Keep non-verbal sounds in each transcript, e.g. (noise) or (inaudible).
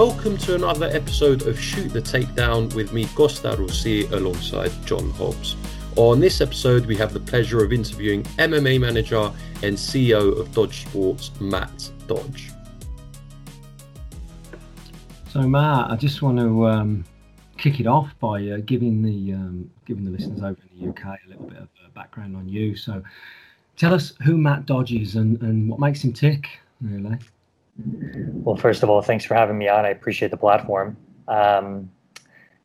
Welcome to another episode of Shoot the Takedown with me, Costa Rossi, alongside John Hobbs. On this episode, we have the pleasure of interviewing MMA manager and CEO of Dodge Sports, Matt Dodge. So, Matt, I just want to um, kick it off by uh, giving the um, giving the listeners over in the UK a little bit of uh, background on you. So, tell us who Matt Dodge is and, and what makes him tick, really. Well, first of all, thanks for having me on. I appreciate the platform. Um,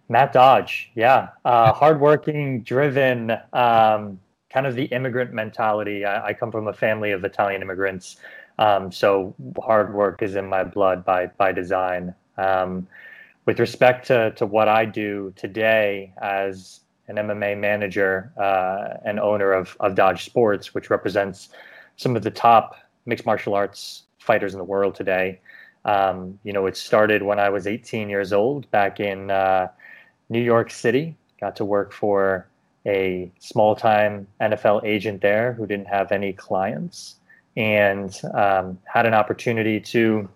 Matt Dodge, yeah, uh, (laughs) hardworking, driven, um, kind of the immigrant mentality. I, I, come from a family of Italian immigrants, um, so hard work is in my blood by by design. Um, with respect to to what I do today as an MMA manager uh, and owner of of Dodge Sports, which represents some of the top mixed martial arts fighters in the world today. Um, you know, it started when I was 18 years old back in uh, New York City. Got to work for a small time NFL agent there who didn't have any clients and um, had an opportunity to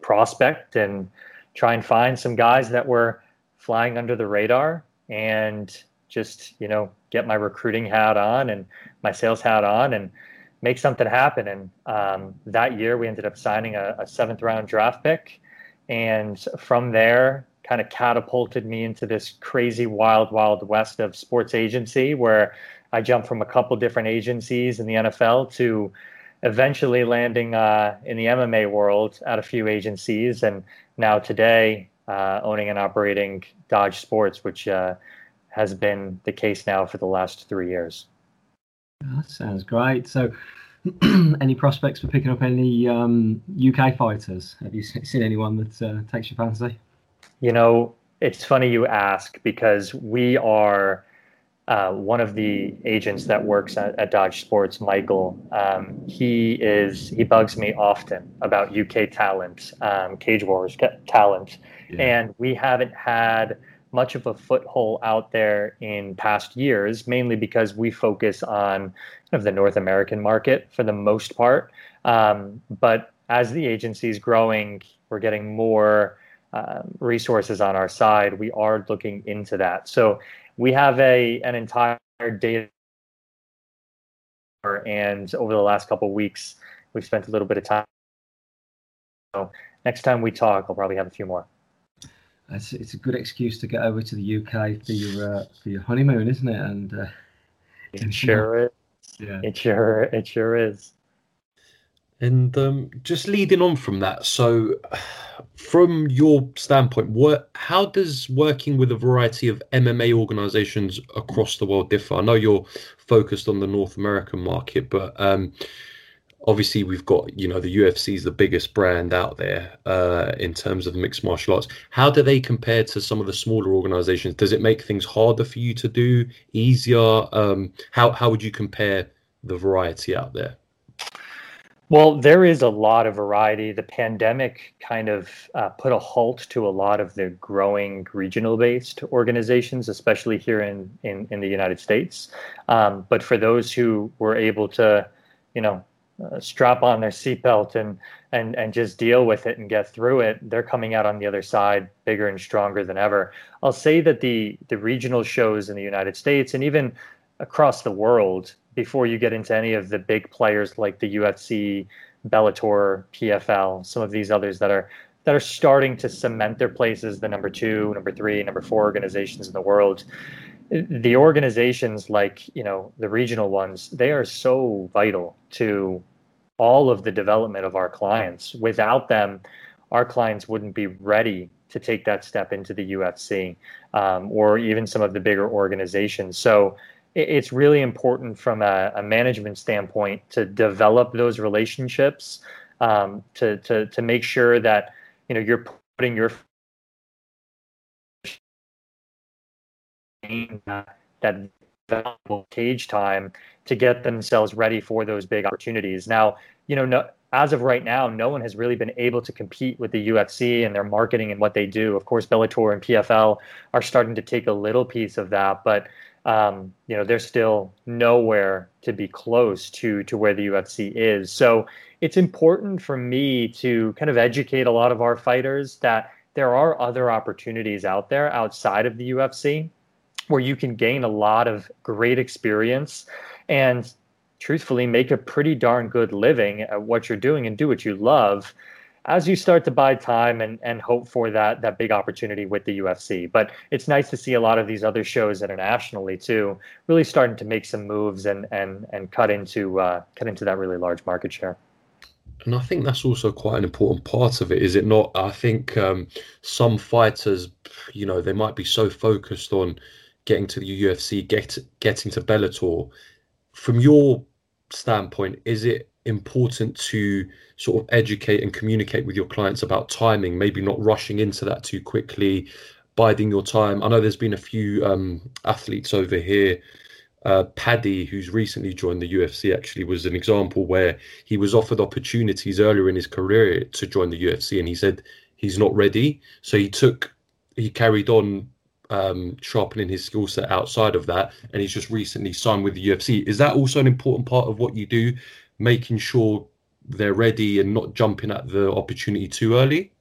prospect and try and find some guys that were flying under the radar and just, you know, get my recruiting hat on and my sales hat on and make something happen. And um, that year, we ended up signing a, a, seventh round draft pick. And from there, kind of catapulted me into this crazy wild, wild west of sports agency where I jumped from a couple different agencies in the NFL to eventually landing uh, in the MMA world at a few agencies. And now today, uh, owning and operating Dodge Sports, which uh, has been the case now for the last three years. That sounds great. So, (clears throat) any prospects for picking up any um, UK fighters? Have you seen anyone that uh, takes your fancy? You know, it's funny you ask because we are uh, one of the agents that works at, at Dodge Sports, Michael. Um, he is he bugs me often about UK talent, um, Cage Wars talent, yeah. and we haven't had much of a foothold out there in past years, mainly because we focus on kind of the North American market for the most part. Um, but as the agency is growing, we're getting more uh, resources on our side. We are looking into that. So we have a an entire data, and over the last couple weeks, we've spent a little bit of time. So next time we talk, I'll probably have a few more it's, it's a good excuse to get over to the UK for your uh, for your honeymoon, isn't it? And uh, it sure is. Yeah, it sure it sure is. And um, just leading on from that, so from your standpoint, what how does working with a variety of MMA organizations across the world differ? I know you're focused on the North American market, but um, obviously we've got you know the UFC is the biggest brand out there uh, in terms of mixed martial arts. How do they compare to some of the smaller organizations? Does it make things harder for you to do, easier? Um, how how would you compare the variety out there? Well, there is a lot of variety. The pandemic kind of uh, put a halt to a lot of the growing regional-based organizations, especially here in in, in the United States. Um, but for those who were able to, you know, uh, strap on their seatbelt and and and just deal with it and get through it, they're coming out on the other side bigger and stronger than ever. I'll say that the the regional shows in the United States and even across the world, before you get into any of the big players like the UFC, Bellator, PFL, some of these others that are that are starting to cement their place as the number two, number three, number four organizations in the world the organizations like you know the regional ones they are so vital to all of the development of our clients. Without them our clients wouldn't be ready to take that step into the UFC um, or even some of the bigger organizations. So it's really important from a, a management standpoint to develop those relationships um, to, to to make sure that you know you're putting your that, that valuable cage time to get themselves ready for those big opportunities. Now, you know, no, as of right now, no one has really been able to compete with the UFC and their marketing and what they do. Of course, Bellator and PFL are starting to take a little piece of that, but um, you know, they're still nowhere to be close to to where the UFC is. So it's important for me to kind of educate a lot of our fighters that there are other opportunities out there outside of the UFC where you can gain a lot of great experience and truthfully make a pretty darn good living at what you're doing and do what you love as you start to buy time and, and hope for that that big opportunity with the UFC. But it's nice to see a lot of these other shows internationally too, really starting to make some moves and and and cut into uh, cut into that really large market share. And I think that's also quite an important part of it, is it not? I think um, some fighters, you know, they might be so focused on getting to the UFC, get getting to Bellator. From your standpoint, is it important to sort of educate and communicate with your clients about timing, maybe not rushing into that too quickly, biding your time? I know there's been a few um, athletes over here uh, Paddy, who's recently joined the UFC, actually was an example where he was offered opportunities earlier in his career to join the UFC, and he said he's not ready. So he took, he carried on um, sharpening his skill set outside of that, and he's just recently signed with the UFC. Is that also an important part of what you do, making sure they're ready and not jumping at the opportunity too early?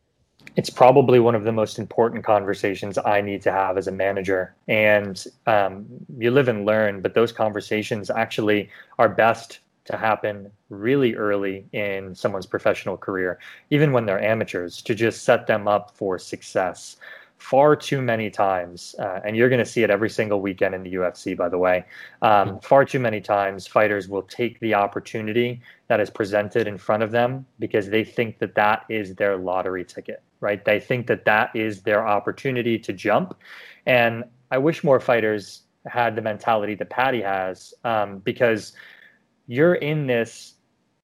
it's probably one of the most important conversations I need to have as a manager. And um, you live and learn, but those conversations actually are best to happen really early in someone's professional career, even when they're amateurs, to just set them up for success far too many times, uh, and you're going to see it every single weekend in the UFC, by the way. Um, hmm. far too many times, fighters will take the opportunity that is presented in front of them because they think that that is their lottery ticket, right? They think that that is their opportunity to jump. And I wish more fighters had the mentality that Paddy has um, because you're in this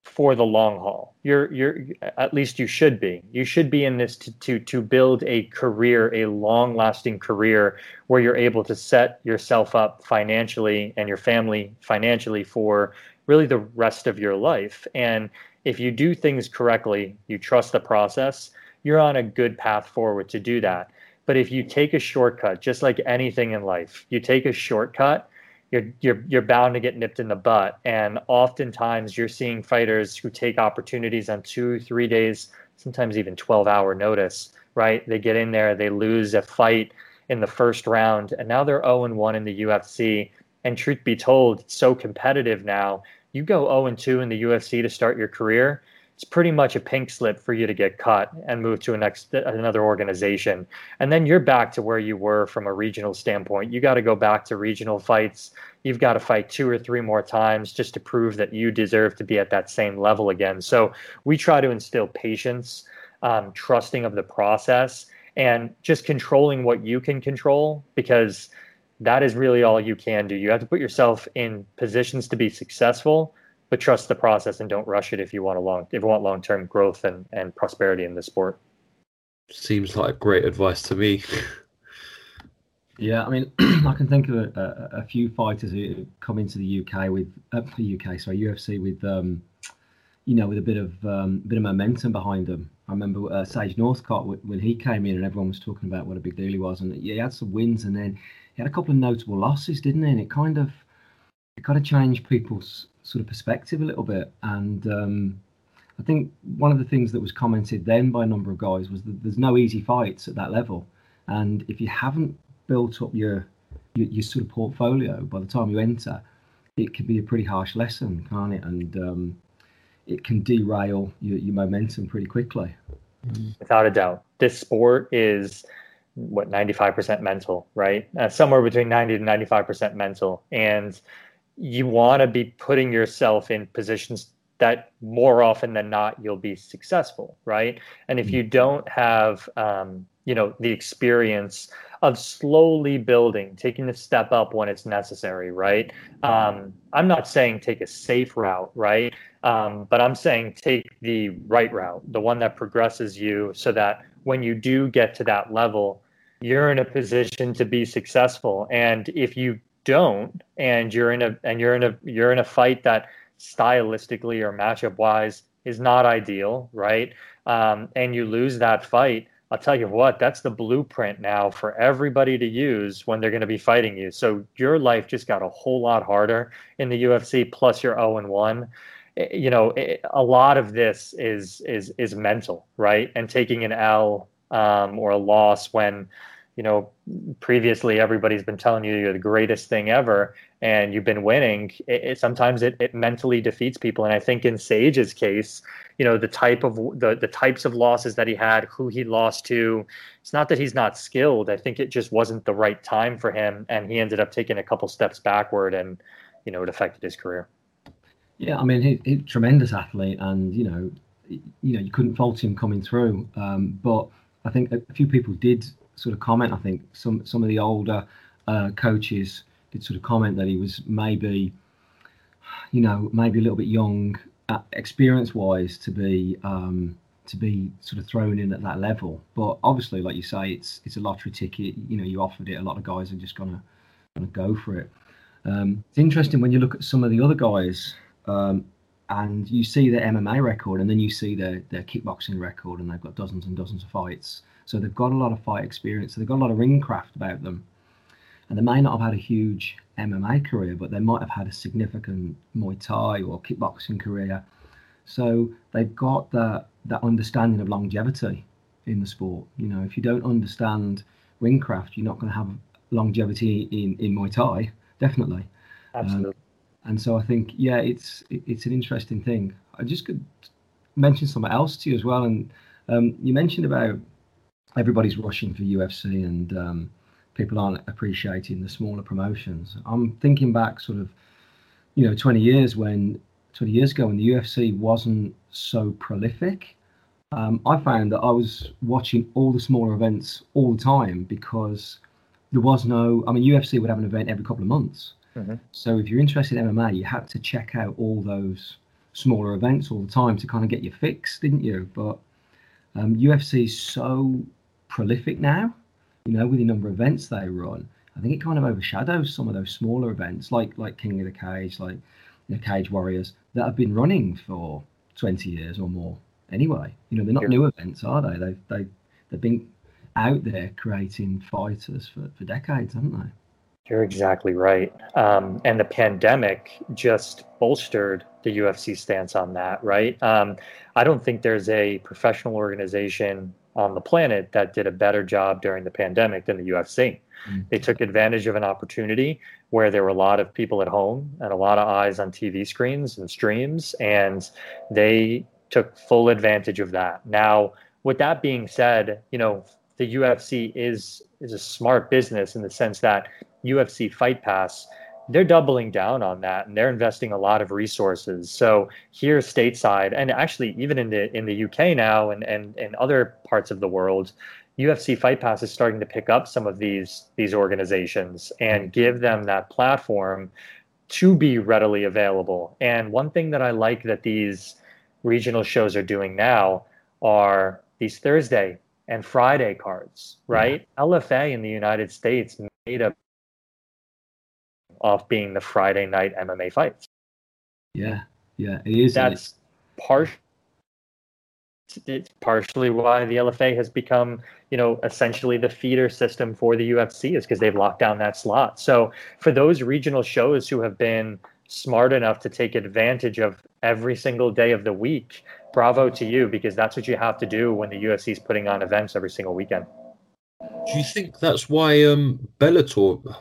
for the long haul. You're you're at least you should be. You should be in this to to to build a career, a long-lasting career where you're able to set yourself up financially and your family financially for really the rest of your life. And if you do things correctly, you trust the process, you're on a good path forward to do that. But if you take a shortcut, just like anything in life, you take a shortcut, you're you're you're bound to get nipped in the butt. And oftentimes you're seeing fighters who take opportunities on two, three days, sometimes even 12 hour notice, right? They get in there, they lose a fight in the first round, and now they're 0 and 1 in the UFC. And truth be told, it's so competitive now. You go 0 and 2 in the UFC to start your career it's pretty much a pink slip for you to get cut and move to a next another organization. And then you're back to where you were from a regional standpoint. You got to go back to regional fights. You've got to fight two or three more times just to prove that you deserve to be at that same level again. So we try to instill patience um, trusting of the process and just controlling what you can control because that is really all you can do. You have to put yourself in positions to be successful but trust the process and don't rush it if you want a long if you want long term growth and, and prosperity in the sport. Seems like great advice to me. (laughs) yeah, I mean, (clears throat) I can think of a, a, a, few fighters who come into the UK with uh, the UK, sorry, UFC with um, you know, with a bit of um, bit of momentum behind them. I remember uh, Sage Northcutt when he came in, and everyone was talking about what a big deal he was, and he had some wins, and then he had a couple of notable losses, didn't he? And it kind of it kind of changed people's sort of perspective a little bit. And um, I think one of the things that was commented then by a number of guys was that there's no easy fights at that level. And if you haven't built up your, your, your sort of portfolio by the time you enter, it can be a pretty harsh lesson, can't it? And um, it can derail your, your momentum pretty quickly. Without a doubt, this sport is what 95% mental, right? Uh, somewhere between 90 to 95% mental, and you want to be putting yourself in positions that more often than not you'll be successful right? And if you mm-hmm. don't have um, you know the experience of slowly building taking the step up when it's necessary right? Um, i'm not saying take a safe route right? Um, but i'm saying take the right route the one that progresses you so that when you do get to that level you're in a position to be successful. And if you don't and you're in a and you're in a you're in a fight that stylistically or matchup wise is not ideal right um, and you lose that fight I'll tell you what, that's the blueprint now for everybody to use when they're going to be fighting you. So your life just got a whole lot harder in the UFC. Plus, you're zero and one. You know, a lot of this is is is mental, right? And taking an L um, or a loss when you know, previously everybody's been telling you you're the greatest thing ever and you've been winning, it, it, sometimes it, it mentally defeats people. And I think in Sage's case, you know, the type of the, the types of losses that he had, who he lost to, it's not that he's not skilled. I think it just wasn't the right time for him. And he ended up taking a couple steps backward and, you know, it affected his career. Yeah, I mean, he's he tremendous athlete, and you know, you know, you couldn't fault him coming through. Um, but I think a few people did sort of comment. I think some some of the older uh, coaches did sort of comment that he was maybe, you know, maybe a little bit young, uh, experience-wise, to be um, to be sort of thrown in at that level. But obviously, like you say, it's it's a lottery ticket. You know, you offered it. A lot of guys are just gonna gonna go for it. Um, it's interesting when you look at some of the other guys. Um, and you see their MMA record, and then you see their, their kickboxing record, and they've got dozens and dozens of fights. So they've got a lot of fight experience. So they've got a lot of ring craft about them. And they may not have had a huge MMA career, but they might have had a significant Muay Thai or kickboxing career. So they've got that that understanding of longevity in the sport. You know, if you don't understand ring craft, you're not going to have longevity in in Muay Thai, definitely. Absolutely. Um, and so I think, yeah, it's it's an interesting thing. I just could mention something else to you as well. And um, you mentioned about everybody's rushing for UFC and um, people aren't appreciating the smaller promotions. I'm thinking back sort of, you know, 20 years when 20 years ago when the UFC wasn't so prolific. Um, I found that I was watching all the smaller events all the time because there was no. I mean, UFC would have an event every couple of months. Mm-hmm. So if you're interested in MMA, you had to check out all those smaller events all the time to kind of get your fix, didn't you? But um, UFC is so prolific now, you know, with the number of events they run. I think it kind of overshadows some of those smaller events, like like King of the Cage, like you know, Cage Warriors, that have been running for 20 years or more. Anyway, you know, they're not new events, are they? They've they they've been out there creating fighters for, for decades, haven't they? You're exactly right. Um, and the pandemic just bolstered the UFC stance on that, right? Um, I don't think there's a professional organization on the planet that did a better job during the pandemic than the UFC. Mm-hmm. They took advantage of an opportunity where there were a lot of people at home and a lot of eyes on TV screens and streams, and they took full advantage of that. Now, with that being said, you know, the UFC is is a smart business in the sense that UFC Fight Pass they're doubling down on that and they're investing a lot of resources. So here stateside and actually even in the in the UK now and and, and other parts of the world, UFC Fight Pass is starting to pick up some of these these organizations and give them that platform to be readily available. And one thing that I like that these regional shows are doing now are these Thursday and Friday cards, right? Yeah. LFA in the United States made up off being the Friday night MMA fights. Yeah, yeah, it is. That's part. It's partially why the LFA has become, you know, essentially the feeder system for the UFC is because they've locked down that slot. So for those regional shows who have been smart enough to take advantage of every single day of the week, bravo to you because that's what you have to do when the UFC is putting on events every single weekend. Do you think that's why um, Bellator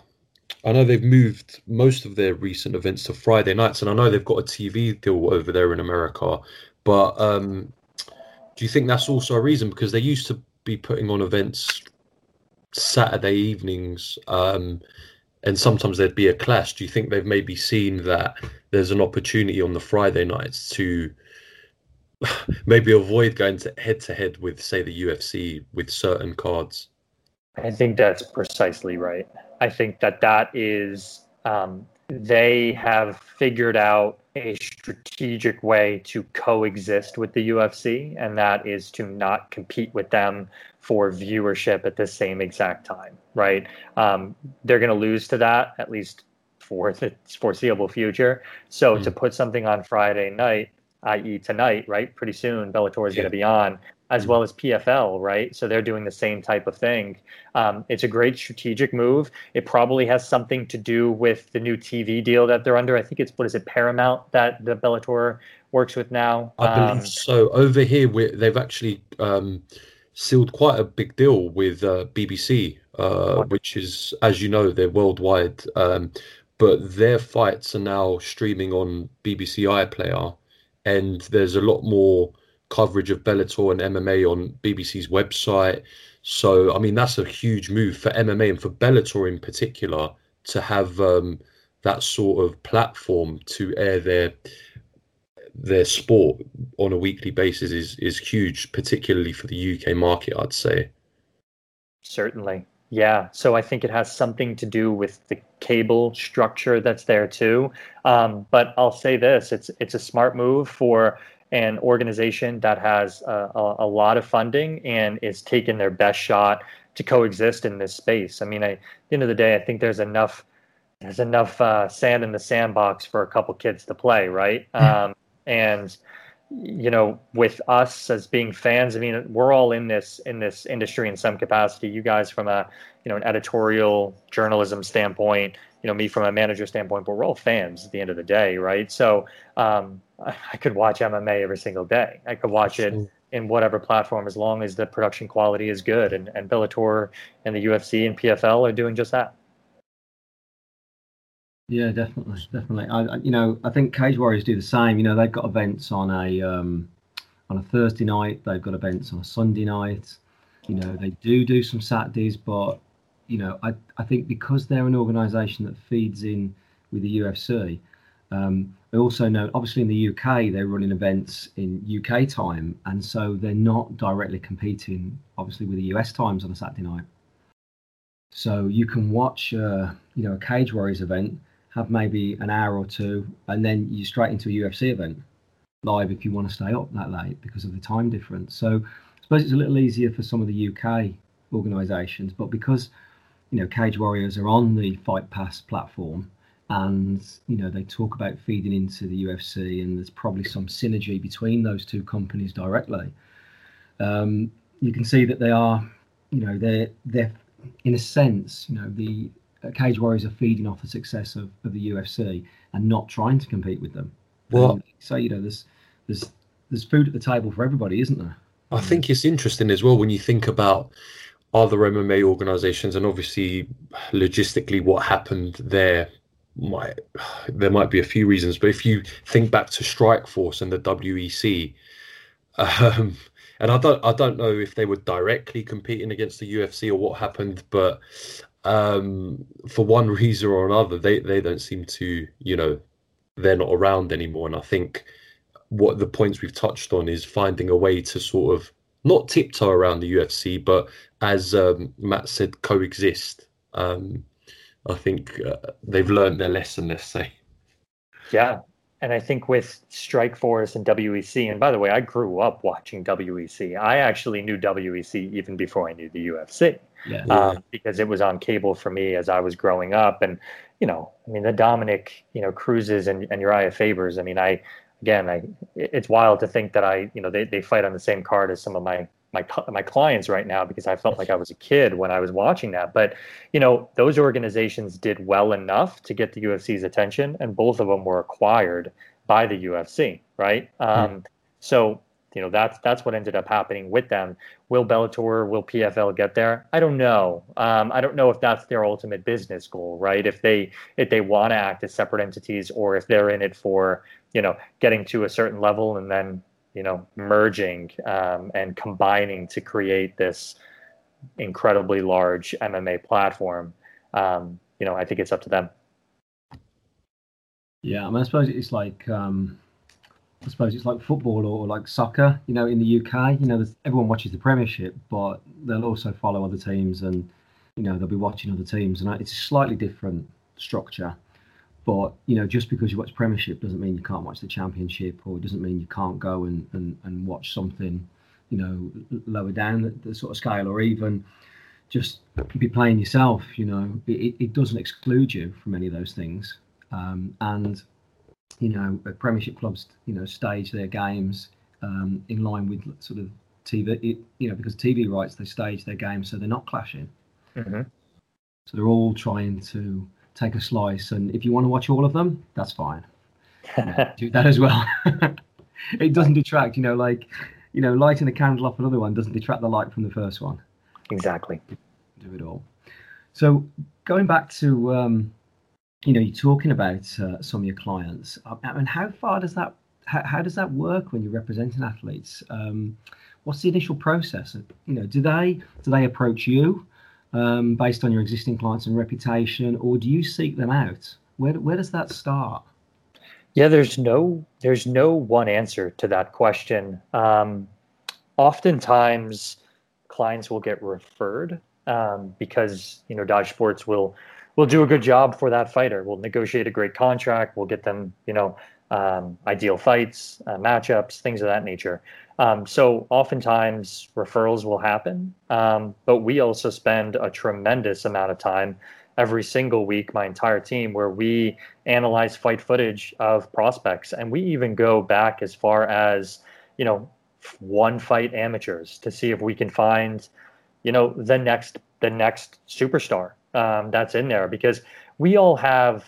I know they've moved most of their recent events to Friday nights, and I know they've got a TV deal over there in America. But um, do you think that's also a reason because they used to be putting on events Saturday evenings, um, and sometimes there'd be a clash? Do you think they've maybe seen that there's an opportunity on the Friday nights to (sighs) maybe avoid going to head to head with, say, the UFC with certain cards? I think that's precisely right. I think that that is um, they have figured out a strategic way to coexist with the UFC, and that is to not compete with them for viewership at the same exact time, right? Um, they're going to lose to that at least for the foreseeable future. So mm-hmm. to put something on Friday night, i.e., tonight, right? Pretty soon, Bellator is yeah. going to be on as well as PFL, right? So they're doing the same type of thing. Um, it's a great strategic move. It probably has something to do with the new TV deal that they're under. I think it's what is it Paramount that the Bellator works with now. I believe um, so. Over here, they've actually um, sealed quite a big deal with uh, BBC, uh, which is, as you know, they're worldwide. Um, but their fights are now streaming on BBC iPlayer, and there's a lot more coverage of Bellator and MMA on BBC's website. So, I mean, that's a huge move for MMA and for Bellator in particular to have um, that sort of platform to air their their sport on a weekly basis is is huge, particularly for the UK market. I'd say. Certainly, yeah. So I think it has something to do with the cable structure that's there too. Um, but I'll say this: it's it's a smart move for an organization that has a, a, a, lot of funding and is taking their best shot to coexist in this space. I mean, I, at the end of the day, I think there's enough there's enough uh, sand in the sandbox for a couple kids to play, right? Hmm. Um, and you know, with us as being fans, I mean, we're all in this in this industry in some capacity. You guys from a you know an editorial journalism standpoint, you know me from a manager standpoint, but we're all fans at the end of the day, right? So um, I could watch MMA every single day. I could watch it in whatever platform as long as the production quality is good. And, and Bellator and the UFC and PFL are doing just that. Yeah, definitely, definitely. I, you know, I think Cage Warriors do the same. You know, they've got events on a um, on a Thursday night. They've got events on a Sunday night. You know, they do do some Saturdays, but you know, I, I think because they're an organisation that feeds in with the UFC, um, I also know, obviously, in the UK, they're running events in UK time, and so they're not directly competing, obviously, with the US times on a Saturday night. So you can watch, uh, you know, a Cage Warriors event, have maybe an hour or two, and then you're straight into a UFC event live if you want to stay up that late because of the time difference. So I suppose it's a little easier for some of the UK organisations, but because you know, Cage Warriors are on the Fight Pass platform, and you know they talk about feeding into the UFC, and there's probably some synergy between those two companies directly. Um, you can see that they are, you know, they're they're in a sense, you know, the uh, Cage Warriors are feeding off the success of, of the UFC and not trying to compete with them. Well, so you know, there's there's there's food at the table for everybody, isn't there? I think it's interesting as well when you think about other MMA organizations, and obviously logistically what happened there might there might be a few reasons, but if you think back to Strikeforce and the WEC, um, and I don't I don't know if they were directly competing against the UFC or what happened, but um, for one (laughs) reason or another, they they don't seem to you know they're not around anymore, and I think what the points we've touched on is finding a way to sort of not tiptoe around the UFC, but as um, Matt said, coexist. Um, I think uh, they've learned their lesson. Let's say. Yeah, and I think with Strikeforce and WEC, and by the way, I grew up watching WEC. I actually knew WEC even before I knew the UFC. Yeah. Uh, because it was on cable for me as I was growing up, and you know, I mean, the Dominick, you know, Cruzes and, and Uriah Fabers. I mean, I again, I it's wild to think that I, you know, they, they fight on the same card as some of my my my clients right now because I felt like I was a kid when I was watching that. But you know, those organizations did well enough to get the UFC's attention, and both of them were acquired by the UFC, right? Mm. Um, so you know that's that's what ended up happening with them. Will Bellator, will PFL get there? I don't know. Um, I don't know if that's their ultimate business goal, right? If they if they want to act as separate entities, or if they're in it for you know getting to a certain level and then you know merging um, and combining to create this incredibly large MMA platform. Um, you know, I think it's up to them. Yeah, I mean, I suppose it's like um, I suppose it's like football or, like soccer. You know, in the UK, you know, everyone watches the Premiership, but they'll also follow other teams, and you know, they'll be watching other teams, and it's a slightly different structure. But you know, just because you watch Premiership doesn't mean you can't watch the Championship, or it doesn't mean you can't go and, and, and watch something, you know, lower down the, the sort of scale, or even just be playing yourself. You know, it, it doesn't exclude you from any of those things. Um, and you know, Premiership clubs, you know, stage their games um, in line with sort of TV, you know, because TV rights they stage their games so they're not clashing. Mm-hmm. So they're all trying to take a slice, and if you want to watch all of them, that's fine. Do that as well. (laughs) it doesn't detract, you know, like you know, lighting a candle off another one doesn't detract the light from the first one. Exactly. Do it all. So going back to, um, you know, you're talking about uh, some of your clients. I mean, how far does that? How, how does that work when you're representing athletes? Um, what's the initial process? You know, do they do they approach you um, based on your existing clients and reputation, or do you seek them out? Where where does that start? Yeah, there's no there's no one answer to that question. Um, oftentimes, clients will get referred um, because you know Dodge Sports will will do a good job for that fighter. We'll negotiate a great contract. We'll get them you know um, ideal fights, uh, matchups, things of that nature. Um, so oftentimes referrals will happen, um, but we also spend a tremendous amount of time every single week, my entire team, where we analyze fight footage of prospects. And we even go back as far as, you know, one fight amateurs to see if we can find, you know, the next the next superstar um, that's in there because we all have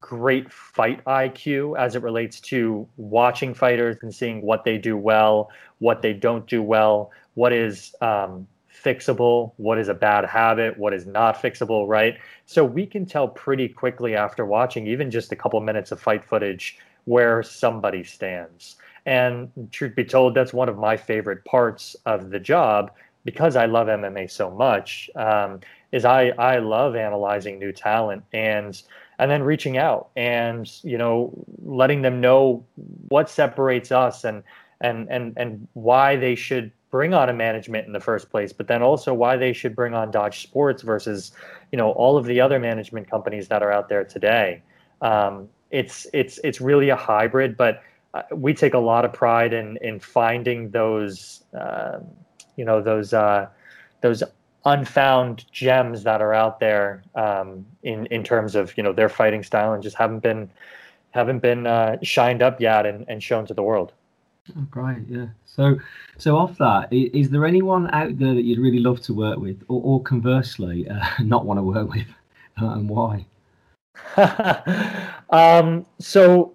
great fight IQ as it relates to watching fighters and seeing what they do well, what they don't do well, what is um, fixable, what is a bad habit, what is not fixable, right? So we can tell pretty quickly after watching even just a couple minutes of fight footage where somebody stands. And truth be told, that's one of my favorite parts of the job because I love MMA so much. Um, is I I love analyzing new talent and and then reaching out and you know letting them know what separates us and and and and why they should bring on a management in the first place, but then also why they should bring on Dodge Sports versus, you know, all of the other management companies that are out there today. Um, it's it's it's really a hybrid, but uh, we take a lot of pride in in finding those, uh, you know, those uh, those unfound gems that are out there um, in in terms of you know their fighting style and just haven't been haven't been uh, shined up yet and, and shown to the world. Oh, great, yeah. So, so off that, is there anyone out there that you'd really love to work with, or, or conversely, (laughs) uh, not want to work with, uh, and why? (laughs) um, so,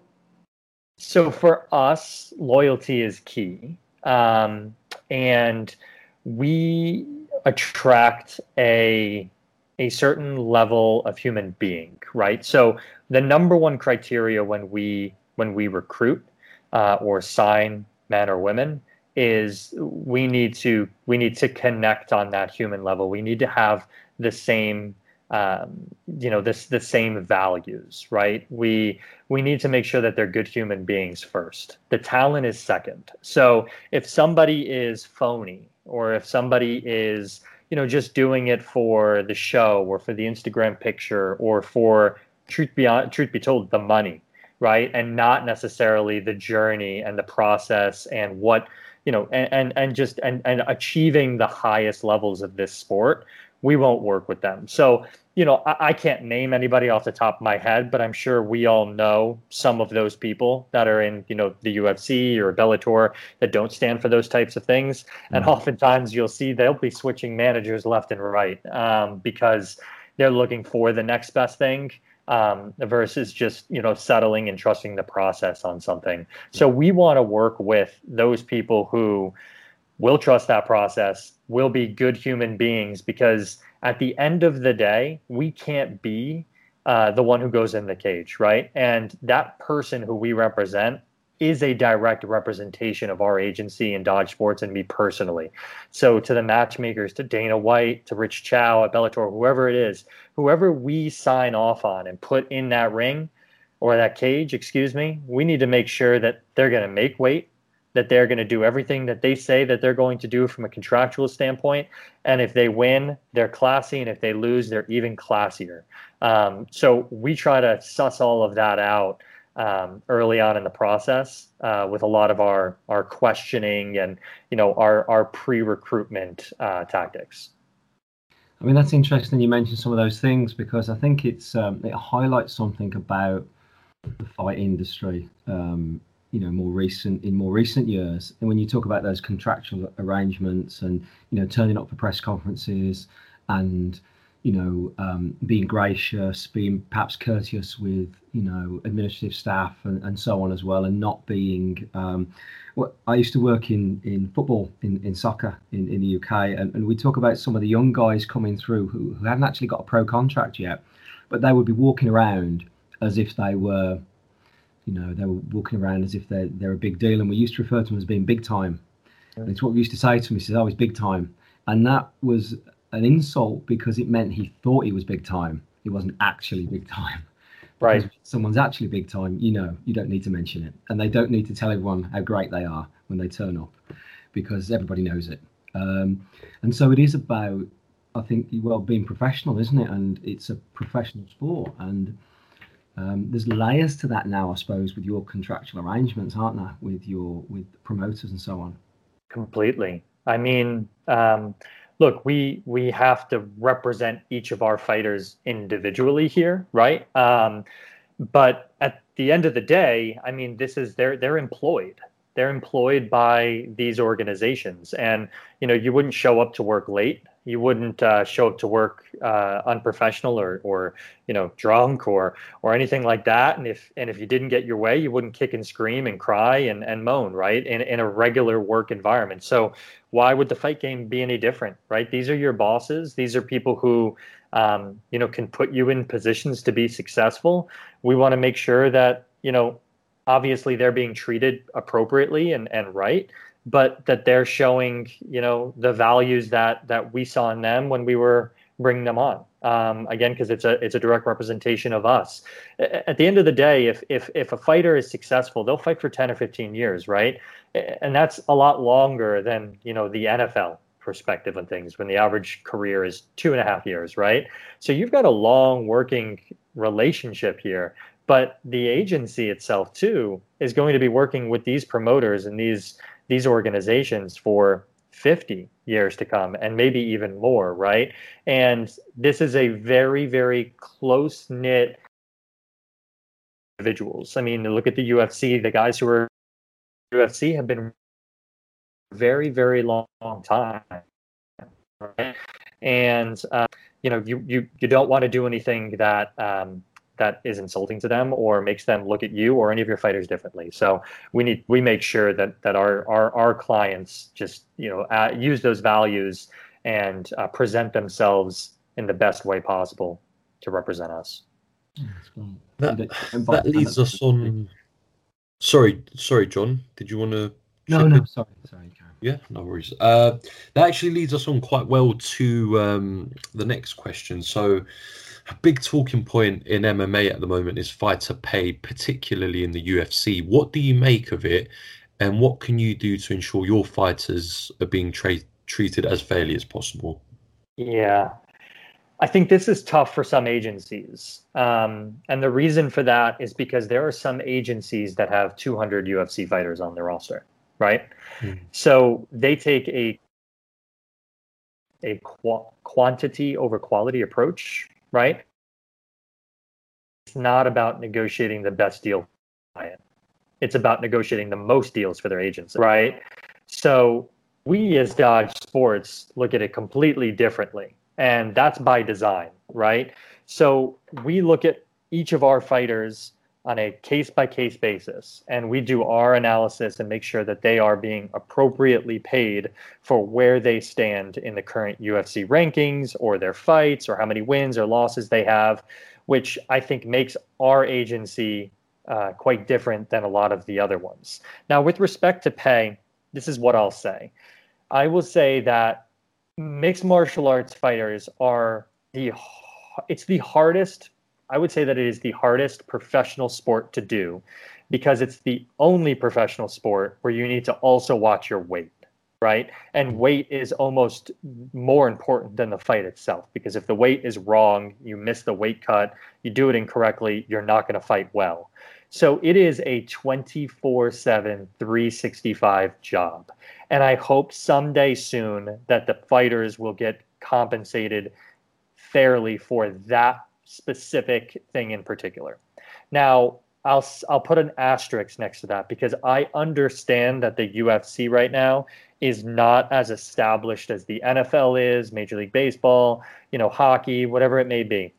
so for us, loyalty is key, um, and we attract a a certain level of human being, right? So, the number one criteria when we when we recruit uh, or sign men or women is we need to we need to connect on that human level. We need to have the same um, you know this the same values right? We we need to make sure that they're good human beings first. The talent is second. So if somebody is phony or if somebody is you know just doing it for the show or for the instagram picture or for truth be truth be told the money right? And not necessarily the journey and the process and what you know and and, and just and, and achieving the highest levels of this sport we won't work with them so you know I, I, can't name anybody off the top of my head but i'm sure we all know some of those people that are in you know the ufc or bellator that don't stand for those types of things mm-hmm. and oftentimes you'll see they'll be switching managers left and right um, because they're looking for the next best thing um, versus just you know settling and trusting the process on something. So we want to work with those people who will trust that process, will be good human beings, because at the end of the day, we can't be uh, the one who goes in the cage, right? And that person who we represent is a direct representation of our agency and Dodge Sports and me personally. So to the matchmakers, to Dana White, to Rich Chou at Bellator, whoever it is, whoever we sign off on and put in that ring or that cage, excuse me, we need to make sure that they're going to make weight, that they're going to do everything that they say that they're going to do from a contractual standpoint. And if they win, they're classy. And if they lose, they're even classier. Um, so we try to suss all of that out um, early on in the process uh, with a lot of our our questioning and you know our our pre-recruitment uh, tactics. I mean that's interesting. You mentioned some of those things because I think it's um, it highlights something about the fight industry. Um, you know more recent in more recent years. And when you talk about those contractual arrangements and you know turning up for press conferences and you know um, being gracious being perhaps courteous with you know administrative staff and, and so on as well and not being um, well, I used to work in in football in, in soccer in, in the UK and, and we talk about some of the young guys coming through who, who haven't actually got a pro contract yet but they would be walking around as if they were you know, they were walking around as if they're they're a big deal, and we used to refer to them as being big time. And it's what we used to say to him. He says, "Oh, he's big time," and that was an insult because it meant he thought he was big time. He wasn't actually big time. (laughs) Right. Because someone's actually big time. You know, you don't need to mention it, and they don't need to tell everyone how great they are when they turn up, because everybody knows it. Um, and so it is about, I think, well, being professional, isn't it? And it's a professional sport, and um, there's layers to that now, I suppose, with your contractual arrangements, aren't there, with your with promoters and so on. Completely. I mean, um, look, we we have to represent each of our fighters individually here, right? Um, but at the end of the day, I mean, this is they're they're employed. They're employed by these organizations, and you know, you wouldn't show up to work late you wouldn't uh, show up to work uh, unprofessional or, or you know drunk or or anything like that. And if and if you didn't get your way you wouldn't kick and scream and cry and, and moan right in, in a regular work environment. So why would the fight game be any different right? These are your bosses. These are people who um, you know can put you in positions to be successful. We want to make sure that you know obviously they're being treated appropriately and, and right but that they're showing you know the values that that we saw in them when we were bringing them on. Um, again because it's a it's a direct representation of us. At the end of the day if if if a fighter is successful they'll fight for 10 or 15 years right? And that's a lot longer than you know the nfl perspective on things when the average career is two and a half years right? So you've got a long working relationship here but the agency itself too is going to be working with these promoters and these these organizations for 50 years to come and maybe even more, right? And this is a very, very close knit individuals. I mean, look at the UFC, the guys who are UFC have been very, very long, long time. Right? And uh, you know, you you you don't want to do anything that um, that is insulting to them or makes them look at you or any of your fighters differently. So we need we make sure that that our our, our clients just you know uh, use those values and uh, present themselves in the best way possible to represent us. That, that leads us on. Sorry, sorry, John. Did you want to? No, no, sorry, sorry. Yeah, no worries. Uh, that actually leads us on quite well to um, the next question. So, a big talking point in MMA at the moment is fighter pay, particularly in the UFC. What do you make of it, and what can you do to ensure your fighters are being tra- treated as fairly as possible? Yeah, I think this is tough for some agencies. Um, and the reason for that is because there are some agencies that have 200 UFC fighters on their roster, right? Mm. So they take a a qu- quantity over quality approach right? It's not about negotiating the best deal client. It's about negotiating the most deals for their agents, right? So we as Dodge Sports look at it completely differently. And that's by design, right? So we look at each of our fighters on a case by case basis and we do our analysis and make sure that they are being appropriately paid for where they stand in the current UFC rankings or their fights or how many wins or losses they have, which I think makes our agency uh, quite different than a lot of the other ones. Now, with respect to pay, this is what I'll say. I will say that mixed martial arts fighters are the it's the hardest I would say that it is the hardest professional sport to do because it's the only professional sport where you need to also watch your weight, right? And weight is almost more important than the fight itself because if the weight is wrong, you miss the weight cut, you do it incorrectly, you're not going to fight well. So it is a 24 7, 365 job. And I hope someday soon that the fighters will get compensated fairly for that specific thing in particular. Now, I'll I'll put an asterisk next to that because I understand that the UFC right now is not as established as the NFL is, Major League Baseball, you know, hockey, whatever it may be.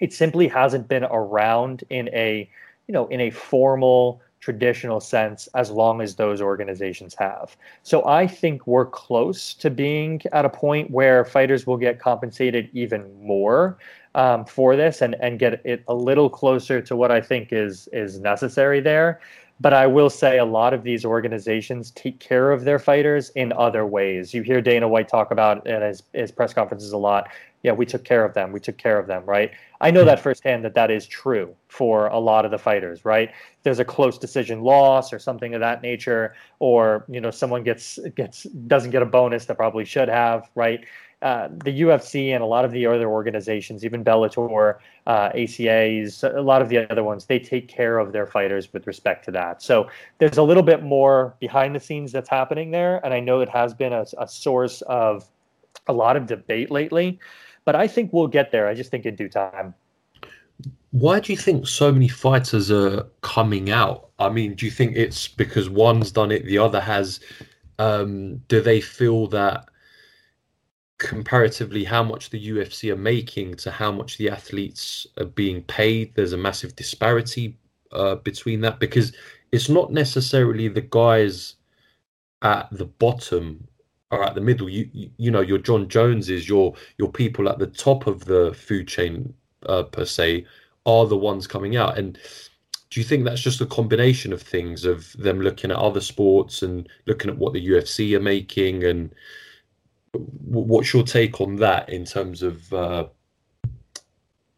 It simply hasn't been around in a, you know, in a formal traditional sense as long as those organizations have. So I think we're close to being at a point where fighters will get compensated even more um, for this and, and get it a little closer to what I think is is necessary there. But I will say a lot of these organizations take care of their fighters in other ways. You hear Dana White talk about it at his, his press conferences a lot. Yeah, we took care of them. We took care of them, right? I know that firsthand that that is true for a lot of the fighters, right? There's a close decision loss or something of that nature, or you know someone gets gets doesn't get a bonus that probably should have, right? Uh, the UFC and a lot of the other organizations, even Bellator, uh, ACAs, a lot of the other ones, they take care of their fighters with respect to that. So there's a little bit more behind the scenes that's happening there, and I know it has been a, a source of a lot of debate lately. But I think we'll get there. I just think in due time. Why do you think so many fighters are coming out? I mean, do you think it's because one's done it, the other has? Um, do they feel that? Comparatively how much the UFC are making to how much the athletes are being paid, there's a massive disparity uh, between that because it's not necessarily the guys at the bottom or at the middle. You you, know your John Joneses, your your people at the top of the food chain uh, per se are the ones coming out and do you think that's just a combination of things of them looking at other sports and looking at what the UFC are making and what's your take on that in terms of uh,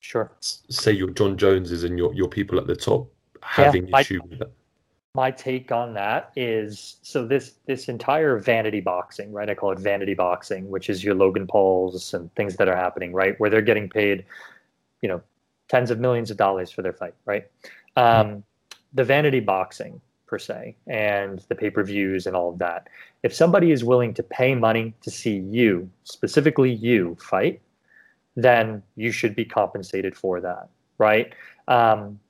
sure. say your jon joneses and your, your people at the top having yeah, issue my, with that? My take on that is so this this entire vanity boxing right i call it vanity boxing which is your logan pauls and things that are happening right where they're getting paid you know tens of millions of dollars for their fight right? Um, the vanity boxing per se and the pay-per-views and all of that if somebody is willing to pay money to see you, specifically you, fight, then you should be compensated for that, right? Um,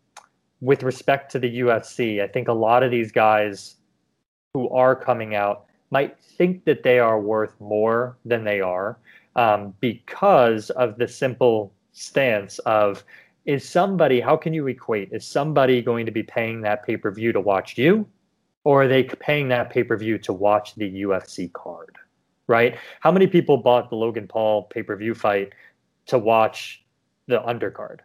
with respect to the UFC, I think a lot of these guys who are coming out might think that they are worth more than they are um, because of the simple stance of is somebody, how can you equate? Is somebody going to be paying that pay per view to watch you? or are they paying that pay per view to watch the UFC card? Right? How many people bought the Logan Paul pay per view fight to watch the undercard?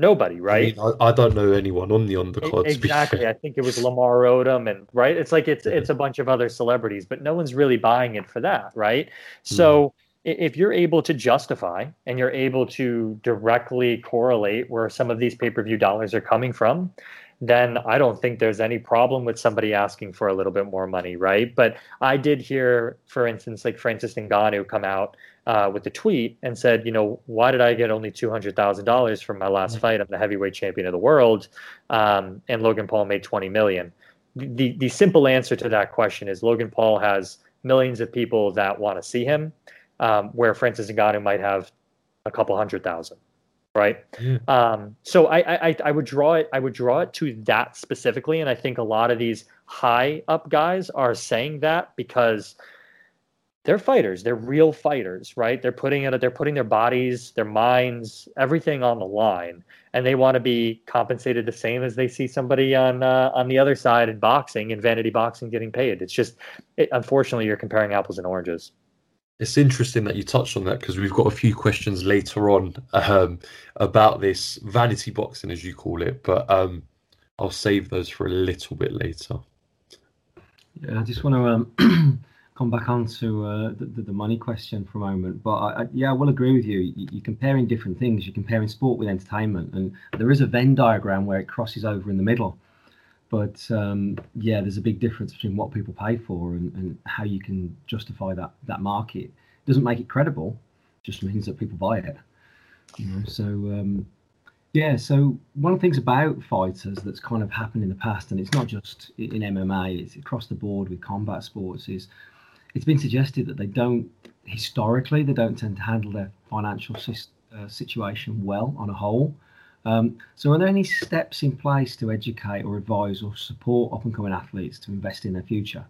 Nobody, right? I, mean, I, I, don't know anyone on the undercard. Exactly. I think it was Lamar Odom, and right. It's like it's it's a bunch of other celebrities, but no one's really buying it for that, right? Hmm. So. If you're able to justify and you're able to directly correlate where some of these pay per view dollars are coming from, then I don't think there's any problem with somebody asking for a little bit more money, right? But I did hear, for instance, like Francis Ngannou come out uh, with a tweet and said, you know, why did I get only two hundred thousand dollars from my last mm-hmm. fight? I'm the heavyweight champion of the world, um, and Logan Paul made twenty million. The the simple answer to that question is Logan Paul has millions of people that want to see him, um, where Francis Ngannou might have a couple hundred thousand right? Yeah. Um, so I, I I would draw it I would draw it to that specifically, and I think a lot of these high up guys are saying that because they're fighters, they're real fighters, right? They're putting it they're putting their bodies, their minds, everything on the line, and they want to be compensated the same as they see somebody on uh, on the other side in boxing in vanity boxing getting paid. It's just it, unfortunately you're comparing apples and oranges. It's interesting that you touched on that because we've got a few questions later on um, about this vanity boxing, as you call it, but um, I'll save those for a little bit later. Yeah, I just want to um, (clears throat) come back onto uh, the, the, money question for a moment. But I, I, yeah, I will agree with you. You're comparing different things. You're comparing sport with entertainment, and there is a Venn diagram where it crosses over in the middle. But um, yeah, there's a big difference between what people pay for and, and how you can justify that that market. It doesn't make it credible; just means that people buy it. You know, so um, yeah, so one of the things about fighters that's kind of happened in the past, and it's not just in MMA, it's across the board with combat sports, is it's been suggested that they don't historically they don't tend to handle their financial uh, situation well on a whole. Um, so, are there any steps in place to educate or advise or support up and coming athletes to invest in their future?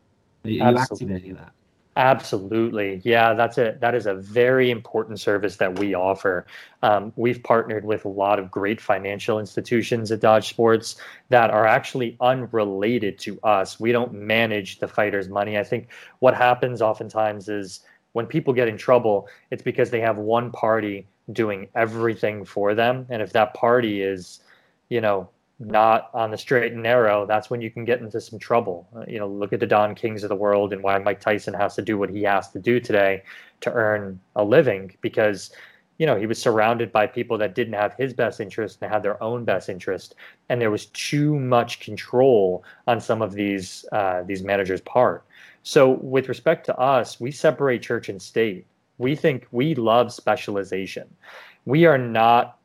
Are you Absolutely. active in any of that? Absolutely, yeah. That's a that is a very important service that we offer. Um, we've partnered with a lot of great financial institutions at Dodge Sports that are actually unrelated to us. We don't manage the fighters' money. I think what happens oftentimes is when people get in trouble, it's because they have one party doing everything for them, and if that party is, you know, not on the straight and narrow, that's when you can get into some trouble. Uh, you know, look at the Don Kings of the world and why Mike Tyson has to do what he has to do today to earn a living because, you know, he was surrounded by people that didn't have his best interest and had their own best interest, and there was too much control on some of these uh, these managers' part. So, with respect to us, we separate church and state. We think we love specialization. We are not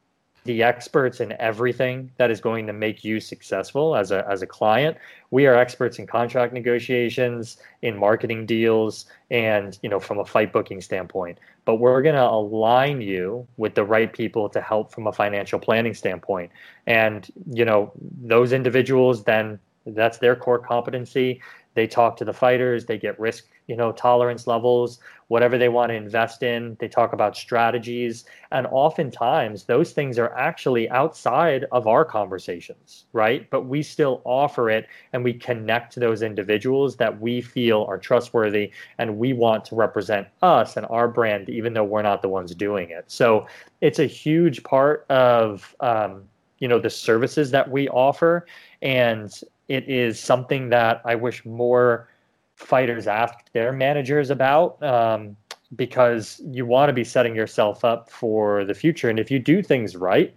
the experts in everything that is going to make you successful as a as a client. We are experts in contract negotiations, in marketing deals, and you know from a fight booking standpoint. But we're going to align you with the right people to help from a financial planning standpoint. And you know those individuals then that's their core competency. They talk to the fighters. They get risk you know tolerance levels whatever they want to invest in. They talk about strategies. And oftentimes those things are actually outside of our conversations right? But we still offer it and we connect to those individuals that we feel are trustworthy and we want to represent us and our brand even though we're not the ones doing it. So it's a huge part of um, you know the services that we offer. And it is something that I wish more fighters ask their managers about um, because you want to be setting yourself up for the future. And if you do things right,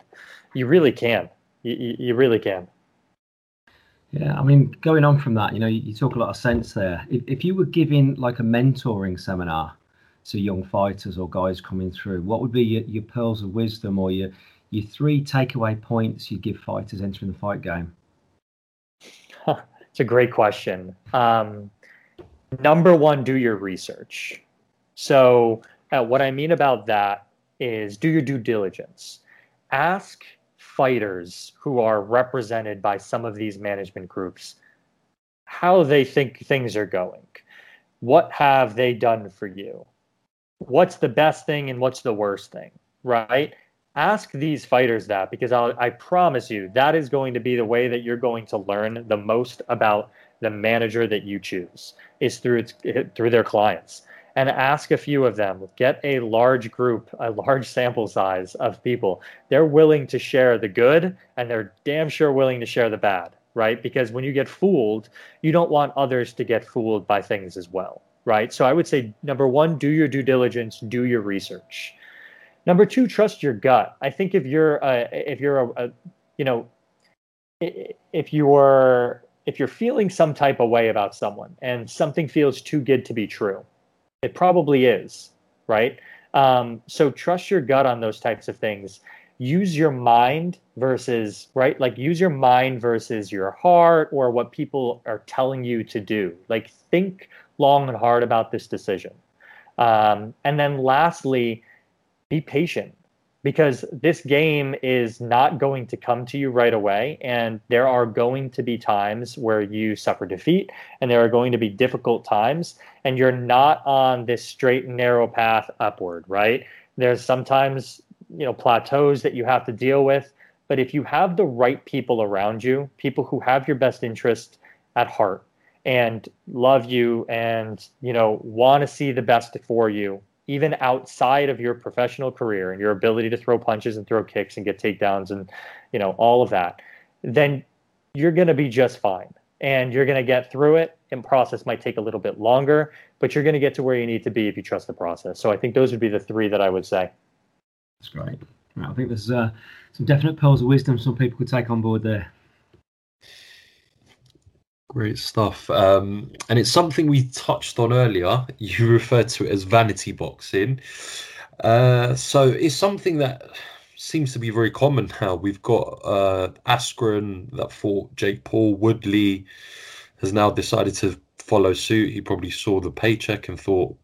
you really can. You, you really can. Yeah, I mean, going on from that, you know, you, talk a lot of sense there. If, if you were giving like a mentoring seminar to young fighters or guys coming through, what would be your, your pearls of wisdom or your your three takeaway points you give fighters entering the fight game? (laughs) It's a great question. Um, number one, do your research. So, uh, what I mean about that is do your due diligence. Ask fighters who are represented by some of these management groups how they think things are going. What have they done for you? What's the best thing and what's the worst thing, right? Ask these fighters that because I'll, I promise you that is going to be the way that you're going to learn the most about the manager that you choose is through its, through their clients. And ask a few of them. Get a large group a large sample size of people. They're willing to share the good and they're damn sure willing to share the bad right? Because when you get fooled you don't want others to get fooled by things as well right? So i would say number one do your due diligence do your research Number two, trust your gut. I think if you're a, if you're a, a you know if you're if you're feeling some type of way about someone and something feels too good to be true, it probably is, right? Um, so trust your gut on those types of things. Use your mind versus right, like use your mind versus your heart or what people are telling you to do. Like think long and hard about this decision. Um, and then lastly, be patient because this game is not going to come to you right away. And there are going to be times where you suffer defeat, and there are going to be difficult times, and you're not on this straight and narrow path upward, right? There's sometimes, you know, plateaus that you have to deal with. But if you have the right people around you, people who have your best interest at heart and love you and, you know, want to see the best for you, even outside of your professional career and your ability to throw punches and throw kicks and get takedowns and you know all of that then you're going to be just fine. And you're going to get through it. And process might take a little bit longer but you're going to get to where you need to be if you trust the process. So i think those would be the three that i would say. That's great. I think there's uh, some definite pearls of wisdom. Some people could take on board there Great stuff. Um, and it's something we touched on earlier. (laughs) You referred to it as vanity boxing. Uh, so it's something that seems to be very common now. We've got uh, Askren that fought Jake Paul. Woodley has now decided to follow suit. He probably saw the paycheck and thought,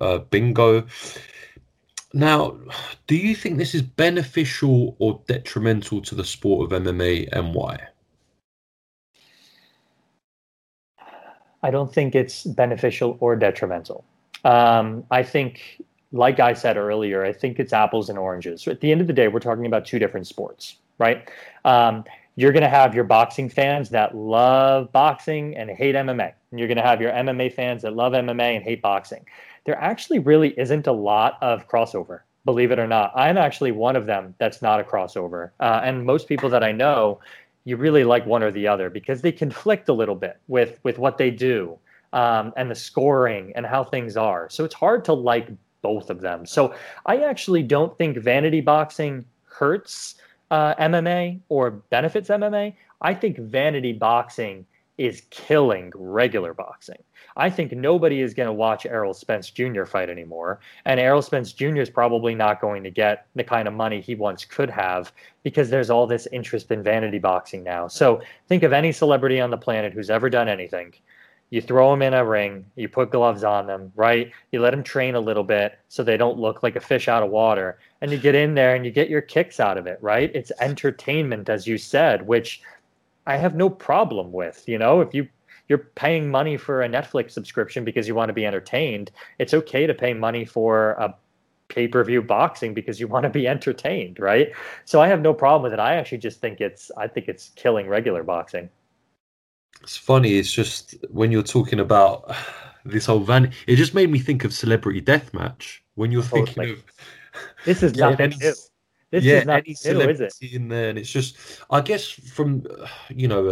uh, bingo. Now, do you think this is beneficial or detrimental to the sport of MMA and why? I don't think it's beneficial or detrimental. Um, I think, like I said earlier, I think it's apples and oranges. At the end of the day, we're talking about two different sports, right? Um, you're going to have your boxing fans that love boxing and hate MMA. And you're going to have your MMA fans that love MMA and hate boxing. There actually really isn't a lot of crossover, believe it or not. I'm actually one of them that's not a crossover. Uh, and most people that I know, you really like one or the other because they conflict a little bit with, with what they do um, and the scoring and how things are. So it's hard to like both of them. So I actually don't think vanity boxing hurts uh, MMA or benefits MMA. I think vanity boxing is killing regular boxing. I think nobody is going to watch Errol Spence Jr. fight anymore. And Errol Spence Jr. is probably not going to get the kind of money he once could have because there's all this interest in vanity boxing now. So think of any celebrity on the planet who's ever done anything. You throw them in a ring, you put gloves on them, right? You let them train a little bit so they don't look like a fish out of water. And you get in there and you get your kicks out of it, right? It's entertainment, as you said, which I have no problem with. You know, if you you're paying money for a Netflix subscription because you want to be entertained, it's okay to pay money for a pay-per-view boxing because you want to be (laughs) entertained, right? So I have no problem with it. I actually just think it's I think it's killing regular boxing. It's funny. It's just when you're talking about (sighs) this whole van, it just made me think of Celebrity Deathmatch. When you're oh, totally. thinking of this is (laughs) nothing new. This yeah, any celebrity in there, and it's just, I guess, from you know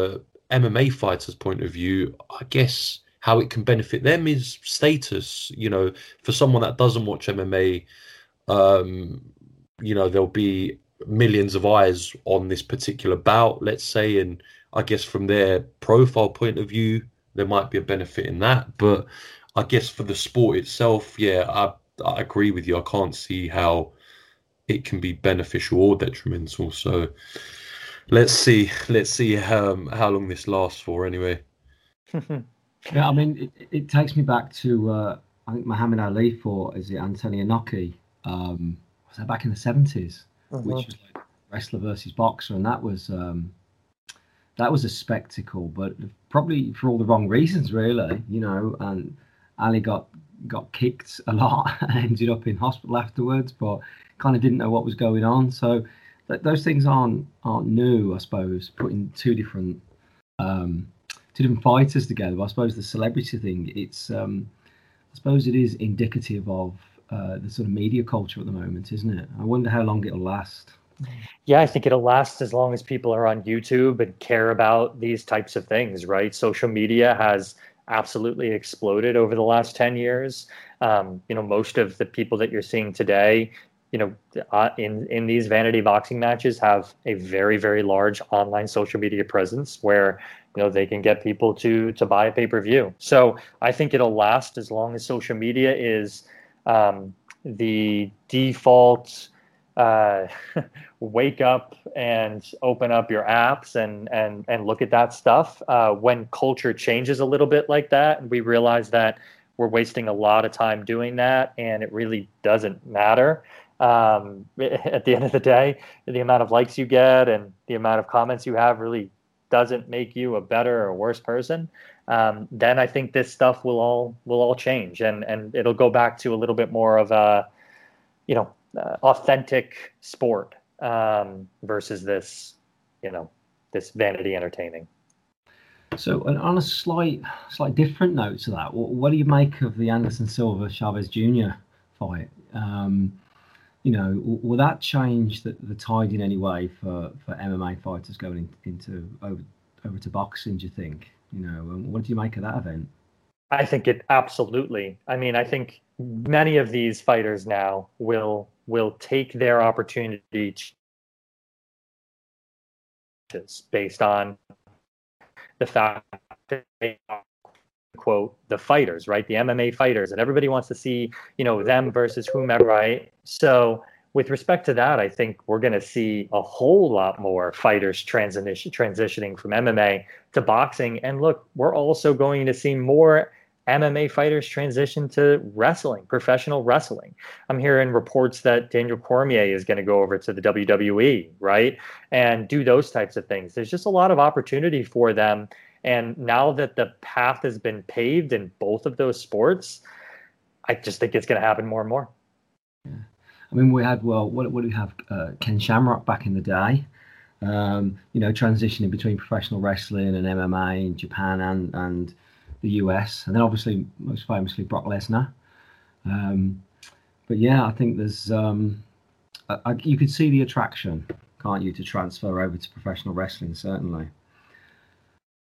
a MMA fighter's point of view, I guess how it can benefit them is status. You know, for someone that doesn't watch MMA, um, you know, there'll be millions of eyes on this particular bout, let's say, and I guess from their profile point of view, there might be a benefit in that. But I guess for the sport itself, yeah, I I agree with you. I can't see how it can be beneficial or detrimental. So let's see, let's see how um, how long this lasts for. Anyway. (laughs) yeah, I mean, it, it, takes me back to uh, I think Muhammad Ali fought is it Antonio Inoki? Um, was that back in the 70s uh-huh. which was like wrestler versus boxer, and that was um, that was a spectacle, but probably for all the wrong reasons, really. You know, and Ali got got kicked a lot (laughs) and ended up in hospital afterwards, but kind of didn't know what was going on. So th- those things aren't aren't new, I suppose. Putting two different um, two different fighters together, I suppose the celebrity thing, it's um, I suppose it is indicative of uh, the sort of media culture at the moment, isn't it? I wonder how long it'll last. Yeah, I think it'll last as long as people are on YouTube and care about these types of things, right? Social media has absolutely exploded over the last 10 years. Um, you know, most of the people that you're seeing today, you know, uh, in, in these vanity boxing matches have a very, very large online social media presence where, you know, they can get people to, to buy a pay-per-view. So I think it'll last as long as social media is um, the default uh, (laughs) wake up and open up your apps and and and look at that stuff. Uh, when culture changes a little bit like that, and we realize that we're wasting a lot of time doing that, and it really doesn't matter. Um, (laughs) at the end of the day, the amount of likes you get and the amount of comments you have really doesn't make you a better or worse person. Um, then I think this stuff will all will all change, and and it'll go back to a little bit more of a, you know, uh, authentic sport um, versus this, you know, this vanity entertaining. So, and on a slight, slight different note to that, what, what do you make of the Anderson Silva Chavez Jr. fight? Um, you know, will that change the, the tide in any way for, for MMA fighters going in, into over over to boxing? Do you think? You know, um, what do you make of that event? I think it absolutely. I mean, I think many of these fighters now will will take their opportunity based on the fact that they are quote the fighters right the mma fighters and everybody wants to see you know them versus whomever right so with respect to that i think we're going to see a whole lot more fighters transition transitioning from mma to boxing and look we're also going to see more MMA fighters transition to wrestling, professional wrestling. I'm hearing reports that Daniel Cormier is going to go over to the WWE, right? And do those types of things. There's just a lot of opportunity for them. And now that the path has been paved in both of those sports, I just think it's going to happen more and more. Yeah. I mean, we had, well, what, what do we have? Uh, Ken Shamrock back in the day. Um, you know, transitioning between professional wrestling and MMA in Japan and, and the US, and then obviously most famously Brock Lesnar. Um, but yeah, I think there's um, I, I, you could see the attraction, can't you, to transfer over to professional wrestling certainly.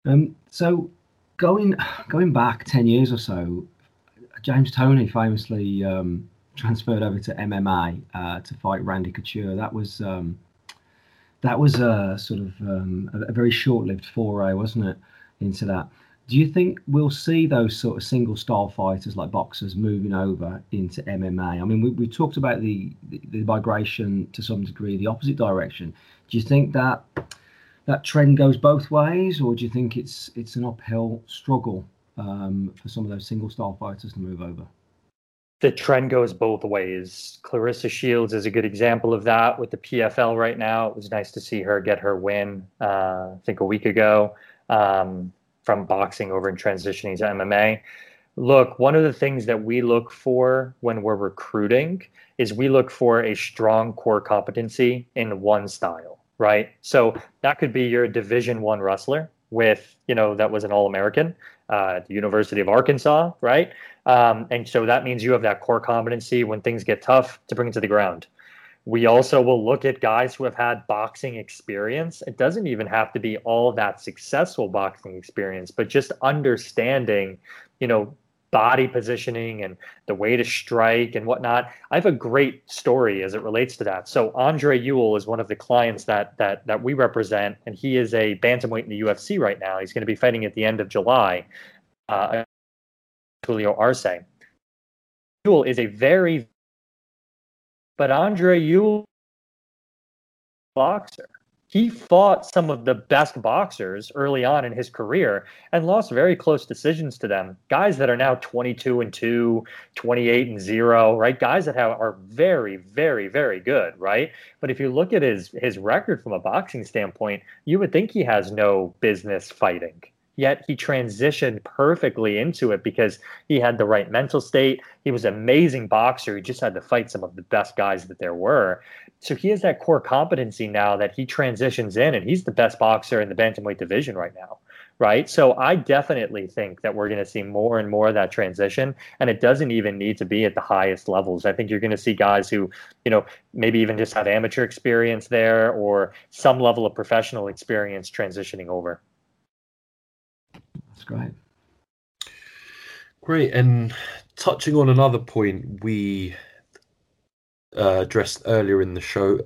Um, so going going back ten years or so, James Toney famously um, transferred over to MMA uh, to fight Randy Couture. That was um, that was a sort of um, a, a, very short-lived foray, wasn't it, into that? Do you think we'll see those sort of single style fighters like boxers moving over into MMA? I mean, we, we talked about the, the, the migration to some degree, the opposite direction. Do you think that that trend goes both ways, or do you think it's it's an uphill struggle um, for some of those single style fighters to move over? The trend goes both ways. Claressa Shields is a good example of that with the PFL right now. It was nice to see her get her win, uh, I think a week ago. Um, from boxing over and transitioning to MMA. Look, one of the things that we look for when we're recruiting is we look for a strong core competency in one style, right? So that could be your Division One wrestler with, you know, that was an All American uh, the University of Arkansas, right? Um, and so that means you have that core competency when things get tough to bring it to the ground. We also will look at guys who have had boxing experience. It doesn't even have to be all that successful boxing experience, but just understanding, you know, body positioning and the way to strike and whatnot. I have a great story as it relates to that. So Andre Ewell is one of the clients that that that we represent, and he is a bantamweight in the UFC right now. He's going to be fighting at the end of July. Uh, Julio Arce. Ewell is a very but Andre Ewell, boxer, he fought some of the best boxers early on in his career and lost very close decisions to them. Guys that are now 22 and 2, 28 and 0, right? Guys that have, are very, very, very good, right? But if you look at his his record from a boxing standpoint, you would think he has no business fighting yet he transitioned perfectly into it because he had the right mental state. He was an amazing boxer. He just had to fight some of the best guys that there were. So he has that core competency now that he transitions in, and he's the best boxer in the bantamweight division right now. Right. So I definitely think that we're going to see more and more of that transition. And it doesn't even need to be at the highest levels. I think you're going to see guys who, you know, maybe even just have amateur experience there or some level of professional experience transitioning over. Great. Great. And touching on another point we uh, addressed earlier in the show,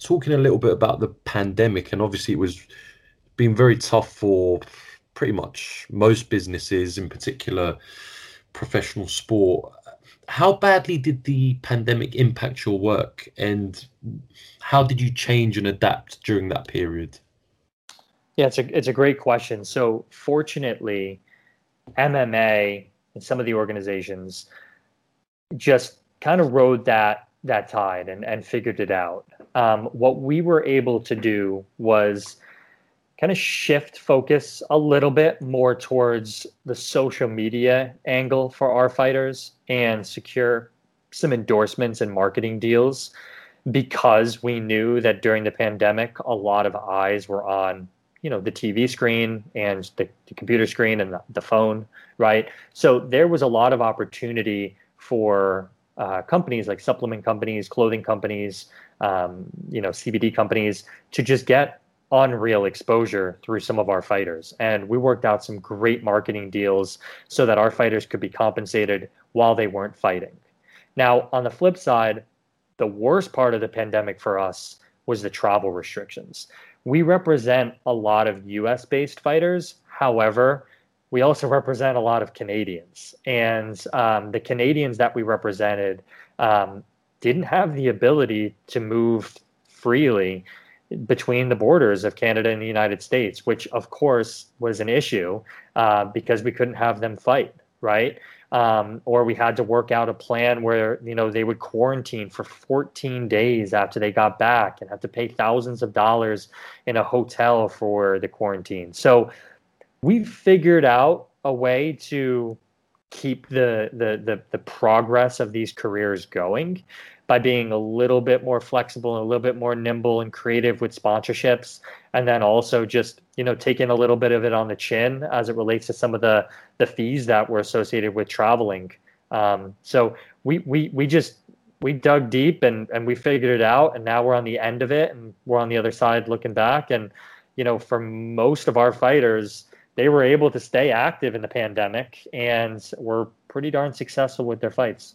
talking a little bit about the pandemic, and obviously it was been very tough for pretty much most businesses, in particular professional sport. How badly did the pandemic impact your work, and how did you change and adapt during that period? Yeah, it's a it's a great question. So fortunately, MMA and some of the organizations just kind of rode that that tide and, and figured it out. Um, what we were able to do was kind of shift focus a little bit more towards the social media angle for our fighters and secure some endorsements and marketing deals because we knew that during the pandemic a lot of eyes were on you know the TV screen and the, the computer screen and the, the, phone, right? So there was a lot of opportunity for uh, companies like supplement companies, clothing companies, um, you know CBD companies to just get unreal exposure through some of our fighters. And we worked out some great marketing deals so that our fighters could be compensated while they weren't fighting. Now, on the flip side, the worst part of the pandemic for us was the travel restrictions we represent a lot of US based fighters. However, we also represent a lot of Canadians. And um, the Canadians that we represented um, didn't have the ability to move freely between the borders of Canada and the United States, which of course was an issue uh, because we couldn't have them fight right? Um, or we had to work out a plan where you know they would quarantine for 14 days after they got back and have to pay thousands of dollars in a hotel for the quarantine. So we figured out a way to keep the, the the the progress of these careers going by being a little bit more flexible and a little bit more nimble and creative with sponsorships and then also just you know taking a little bit of it on the chin as it relates to some of the the fees that were associated with traveling. Um, so we we we just we dug deep and and we figured it out and now we're on the end of it and we're on the other side looking back. And you know for most of our fighters they were able to stay active in the pandemic and were pretty darn successful with their fights.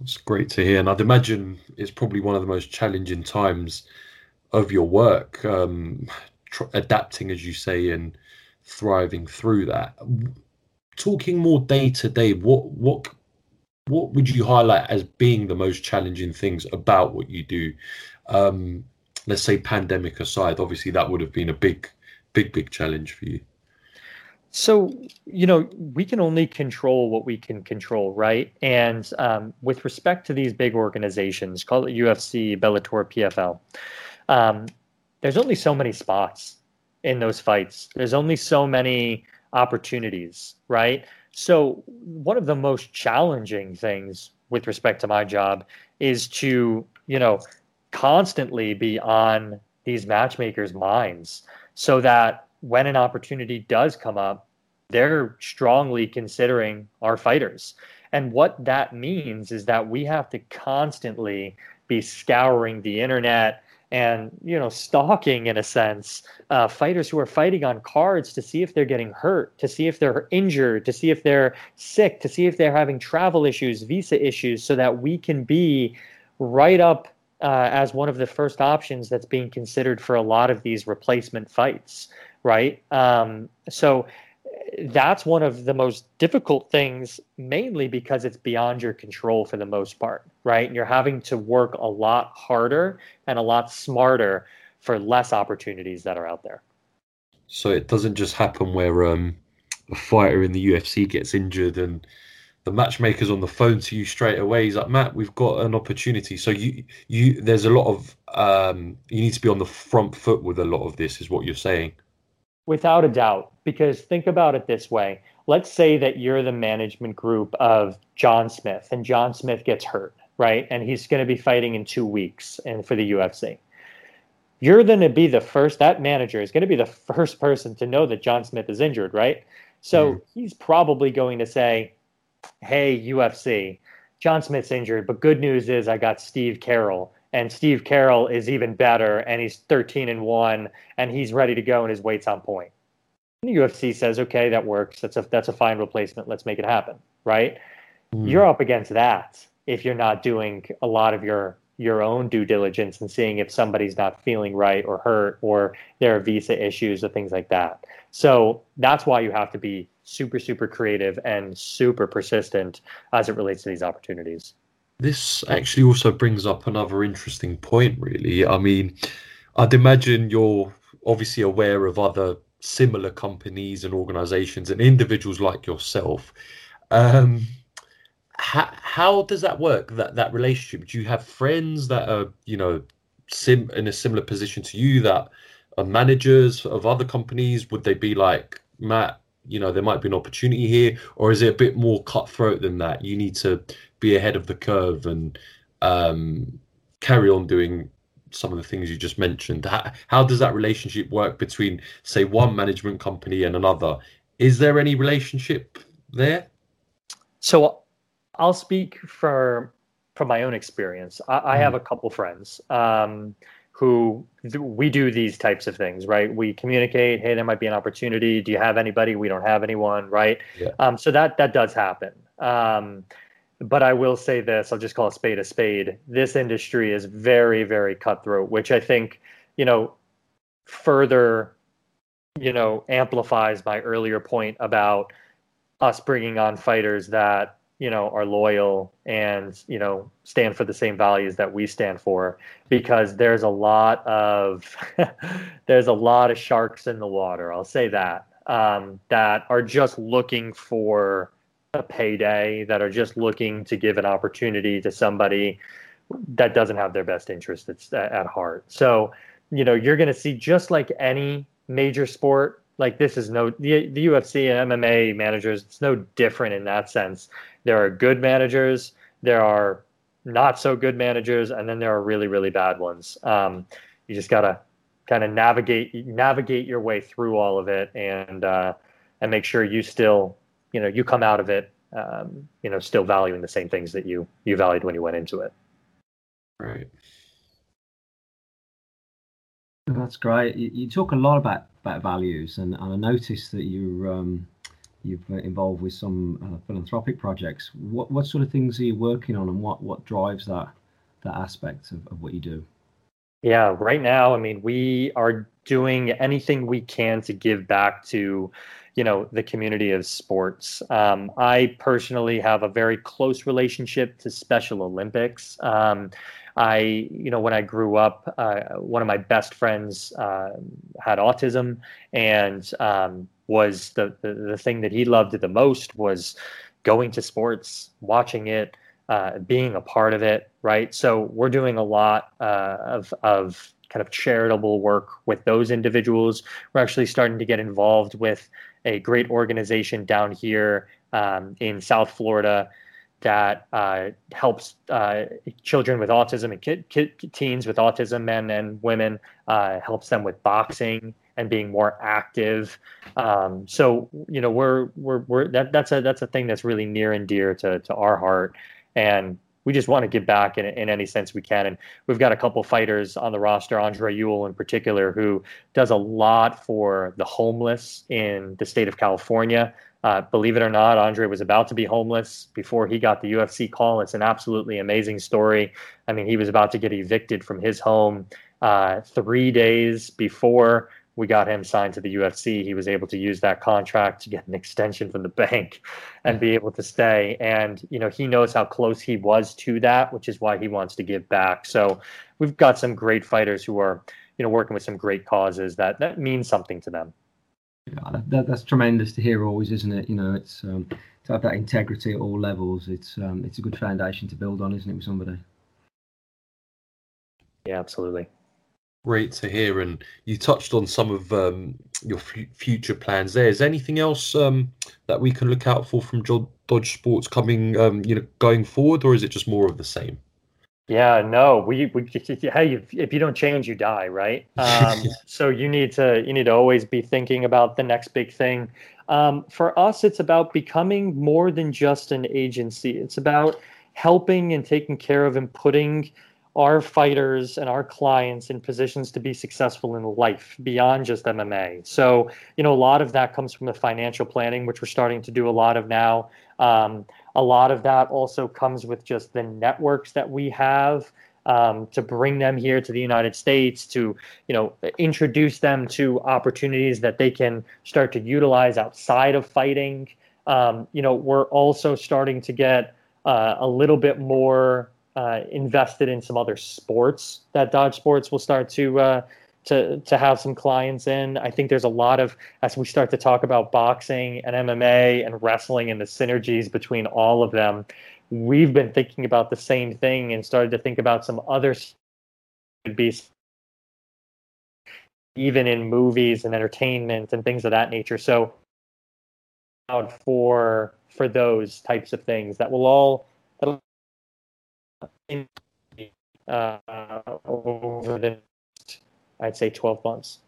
It's great to hear, and I'd imagine it's probably one of the most challenging times of your work, um, tr- adapting, as you say, and thriving through that. Talking more day to day, what what what would you highlight as being the most challenging things about what you do? Um, let's say pandemic aside, obviously that would have been a big, big, big challenge for you. So, you know, we can only control what we can control, right? And um, with respect to these big organizations, call it UFC, Bellator, PFL, um, there's only so many spots in those fights. There's only so many opportunities, right? So, one of the most challenging things with respect to my job is to, you know, constantly be on these matchmakers' minds so that when an opportunity does come up, they're strongly considering our fighters. And what that means is that we have to constantly be scouring the internet and you know stalking in a sense uh, fighters who are fighting on cards to see if they're getting hurt to see if they're injured to see if they're sick to see if they're having travel issues visa issues so that we can be right up uh, as one of the first options that's being considered for a lot of these replacement fights right? Um, so that's one of the most difficult things, mainly because it's beyond your control for the most part, right? And you're having to work a lot harder and a lot smarter for less opportunities that are out there. So it doesn't just happen where um, a fighter in the UFC gets injured and the matchmaker's on the phone to you straight away. He's like, Matt, we've got an opportunity. So you, you, there's a lot of um, you need to be on the front foot with a lot of this, is what you're saying. Without a doubt, because think about it this way. Let's say that you're the management group of John Smith and John Smith gets hurt, right? And he's going to be fighting in 2 weeks and for the UFC. You're going to be the first that manager is going to be the first person to know that John Smith is injured, right? So mm. he's probably going to say, "Hey UFC, John Smith's injured, but good news is I got Steve Carroll and Steve Carroll is even better, and he's 13 and one, and he's ready to go, and his weight's on point. And the UFC says, okay, that works. That's a that's a fine replacement. Let's make it happen, right? Mm. You're up against that if you're not doing a lot of your your own due diligence and seeing if somebody's not feeling right or hurt or there are visa issues or things like that. So that's why you have to be super super creative and super persistent as it relates to these opportunities. This actually also brings up another interesting point, really. I mean, I'd imagine you're obviously aware of other similar companies and organizations and individuals like yourself. Um, how, how does that work? That that relationship? Do you have friends that are you know sim in a similar position to you that are managers of other companies? Would they be like Matt? You know, there might be an opportunity here, or is it a bit more cutthroat than that? You need to be ahead of the curve and um, carry on doing some of the things you just mentioned. How, how, does that relationship work between, say, one management company and another? Is there any relationship there? So, I'll speak for from my own experience. I, I have mm. a couple friends um, who we do these types of things, right? We communicate, hey, there might be an opportunity. Do you have anybody? We don't have anyone, right? Yeah. Um, so that that does happen. Um, but I will say this, I'll just call a spade a spade. This industry is very, very cutthroat, which I think, you know, further, you know, amplifies my earlier point about us bringing on fighters that, you know, are loyal and, you know, stand for the same values that we stand for because there's a lot of (laughs) there's a lot of sharks in the water. I'll say that. Um, that are just looking for a payday, that are just looking to give an opportunity to somebody that doesn't have their best interest at, at heart. So, you know, you're going to see just like any major sport, like this is no the, the UFC and MMA managers. It's no different in that sense. There are good managers, there are not so good managers, and then there are really really bad ones. Um, you just gotta kind of navigate navigate your way through all of it, and uh, and make sure you still you know you come out of it um, you know still valuing the same things that you you valued when you went into it. Right. That's great. You, you, talk a lot about, about values, and, and I noticed that you um, you've been involved with some uh, philanthropic projects. What what sort of things are you working on, and what what drives that that aspect of, of what you do? Yeah, right now, I mean, we are doing anything we can to give back to, you know, the community of sports. Um, I personally have a very close relationship to Special Olympics. Um, I, you know, when I grew up, uh, one of my best friends uh, had autism, and um, was the, the, the thing that he loved the most was going to sports, watching it, uh, being a part of it. Right. So we're doing a lot uh, of of kind of charitable work with those individuals. We're actually starting to get involved with a great organization down here um, in South Florida that uh, helps uh, children with autism and teens with autism, men and women, uh, helps them with boxing and being more active. Um, so you know, we're we're we're that that's a that's a thing that's really near and dear to to our heart, and we just want to give back in, in any sense we can. And we've got a couple fighters on the roster, Andre Ewell in particular, who does a lot for the homeless in the state of California. Uh, believe it or not, Andre was about to be homeless before he got the UFC call. It's an absolutely amazing story. I mean, he was about to get evicted from his home uh, three days before we got him signed to the UFC. He was able to use that contract to get an extension from the (laughs) bank and be able to stay. And, you know, he knows how close he was to that, which is why he wants to give back. So we've got some great fighters who are, you know, working with some great causes that, that means something to them. Yeah, that, that's tremendous to hear. Always, isn't it? You know, it's um, to have that integrity at all levels. It's um, it's a good foundation to build on, isn't it, with somebody? Yeah, absolutely. Great to hear. And you touched on some of um, your f- future plans. There is anything else um, that we can look out for from Dodge Sports coming, um, you know, going forward, or is it just more of the same? Yeah, no, we, we (laughs) hey, if you don't change, you die, right? Um, (laughs) so you need to you need to always be thinking about the next big thing. Um, for us, it's about becoming more than just an agency. It's about helping and taking care of and putting our fighters and our clients in positions to be successful in life beyond just MMA. So, you know, a lot of that comes from the financial planning, which we're starting to do a lot of now. Um, a lot of that also comes with just the networks that we have um, to bring them here to the United States, to you know introduce them to opportunities that they can start to utilize outside of fighting. Um, you know, we're also starting to get uh, a little bit more uh, invested in some other sports that Dodge Sports will start to uh, to to have some clients in. I think there's a lot of as we start to talk about boxing and MMA and wrestling and the synergies between all of them. We've been thinking about the same thing and started to think about some other could be even in movies and entertainment and things of that nature. So out for for those types of things that will all uh, over the I'd say 12 months.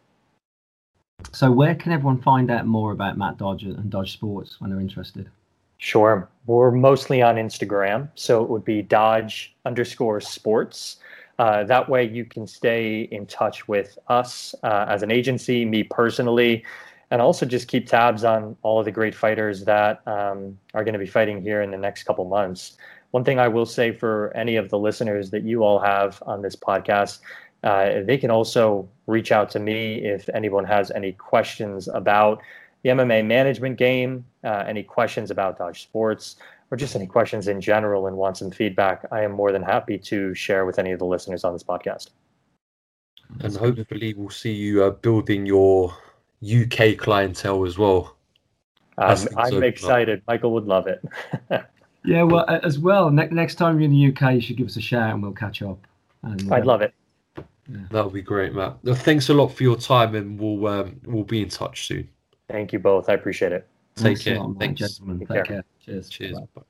So, where can everyone find out more about Matt Dodge and Dodge Sports when they're interested? Sure. We're mostly on Instagram. So, it would be Dodge underscore sports. Uh, that way, you can stay in touch with us uh, as an agency, me personally, and also just keep tabs on all of the great fighters that um, are going to be fighting here in the next couple months. One thing I will say for any of the listeners that you all have on this podcast uh, they can also reach out to me if anyone has any questions about the MMA management game, uh, any questions about Dodge Sports, or just any questions in general and want some feedback. I am more than happy to share with any of the listeners on this podcast. And hopefully, we'll see you uh, building your UK clientele as well. Um, I'm excited. Michael would love it. (laughs) yeah, well, as well, ne- next time you're in the UK, you should give us a shout and we'll catch up. And, I'd uh, love it. Yeah. That would be great, Matt. Thanks a lot for your time, and we'll um, we'll be in touch soon. Thank you both. I appreciate it. Take Thanks care. Lot, Thanks. Gentlemen. Take, Take care. care. Cheers. Cheers. Bye.